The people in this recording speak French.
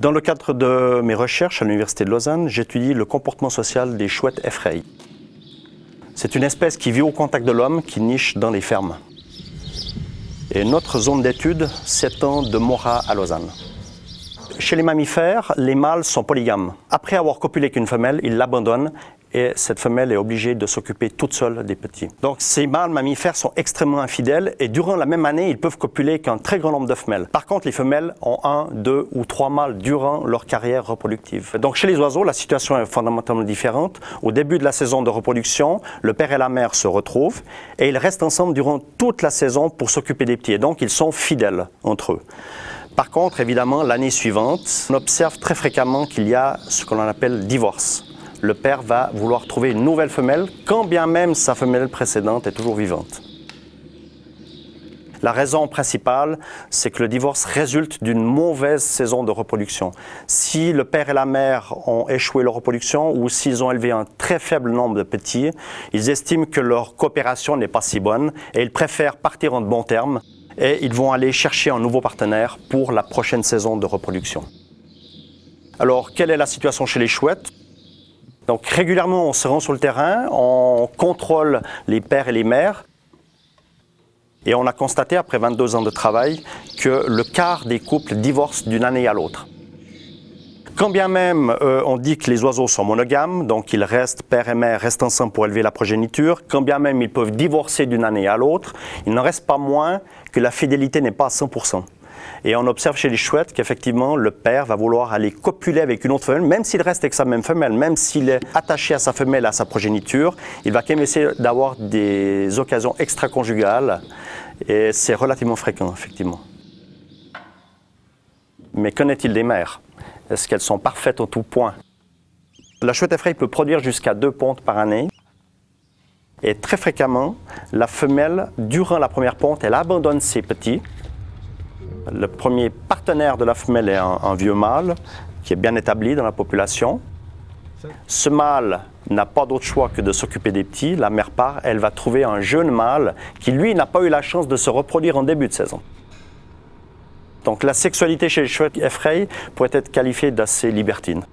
Dans le cadre de mes recherches à l'Université de Lausanne, j'étudie le comportement social des chouettes effrayées. C'est une espèce qui vit au contact de l'homme, qui niche dans les fermes. Et notre zone d'étude s'étend de Morat à Lausanne. Chez les mammifères, les mâles sont polygames. Après avoir copulé avec une femelle, ils l'abandonnent et cette femelle est obligée de s'occuper toute seule des petits. Donc ces mâles mammifères sont extrêmement infidèles et durant la même année, ils peuvent copuler qu'un très grand nombre de femelles. Par contre, les femelles ont un, deux ou trois mâles durant leur carrière reproductive. Donc chez les oiseaux, la situation est fondamentalement différente. Au début de la saison de reproduction, le père et la mère se retrouvent et ils restent ensemble durant toute la saison pour s'occuper des petits. Et donc ils sont fidèles entre eux. Par contre, évidemment, l'année suivante, on observe très fréquemment qu'il y a ce que l'on appelle divorce le père va vouloir trouver une nouvelle femelle, quand bien même sa femelle précédente est toujours vivante. La raison principale, c'est que le divorce résulte d'une mauvaise saison de reproduction. Si le père et la mère ont échoué leur reproduction ou s'ils ont élevé un très faible nombre de petits, ils estiment que leur coopération n'est pas si bonne et ils préfèrent partir en bons termes et ils vont aller chercher un nouveau partenaire pour la prochaine saison de reproduction. Alors, quelle est la situation chez les chouettes? Donc régulièrement, on se rend sur le terrain, on contrôle les pères et les mères. Et on a constaté, après 22 ans de travail, que le quart des couples divorcent d'une année à l'autre. Quand bien même euh, on dit que les oiseaux sont monogames, donc ils restent, père et mère restent ensemble pour élever la progéniture, quand bien même ils peuvent divorcer d'une année à l'autre, il n'en reste pas moins que la fidélité n'est pas à 100%. Et on observe chez les chouettes qu'effectivement, le père va vouloir aller copuler avec une autre femelle, même s'il reste avec sa même femelle, même s'il est attaché à sa femelle, à sa progéniture, il va quand même essayer d'avoir des occasions extra-conjugales. Et c'est relativement fréquent, effectivement. Mais qu'en est-il des mères? Est-ce qu'elles sont parfaites en tout point? La chouette effraie peut produire jusqu'à deux pontes par année. Et très fréquemment, la femelle, durant la première ponte, elle abandonne ses petits le premier partenaire de la femelle est un, vieux mâle qui est bien établi dans la population. Ce mâle n'a pas d'autre choix que de s'occuper des petits. La mère part, elle va trouver un jeune mâle qui, lui, n'a pas eu la chance de se reproduire en début de saison. Donc la sexualité chez les chouettes effrayées pourrait être qualifiée d'assez libertine.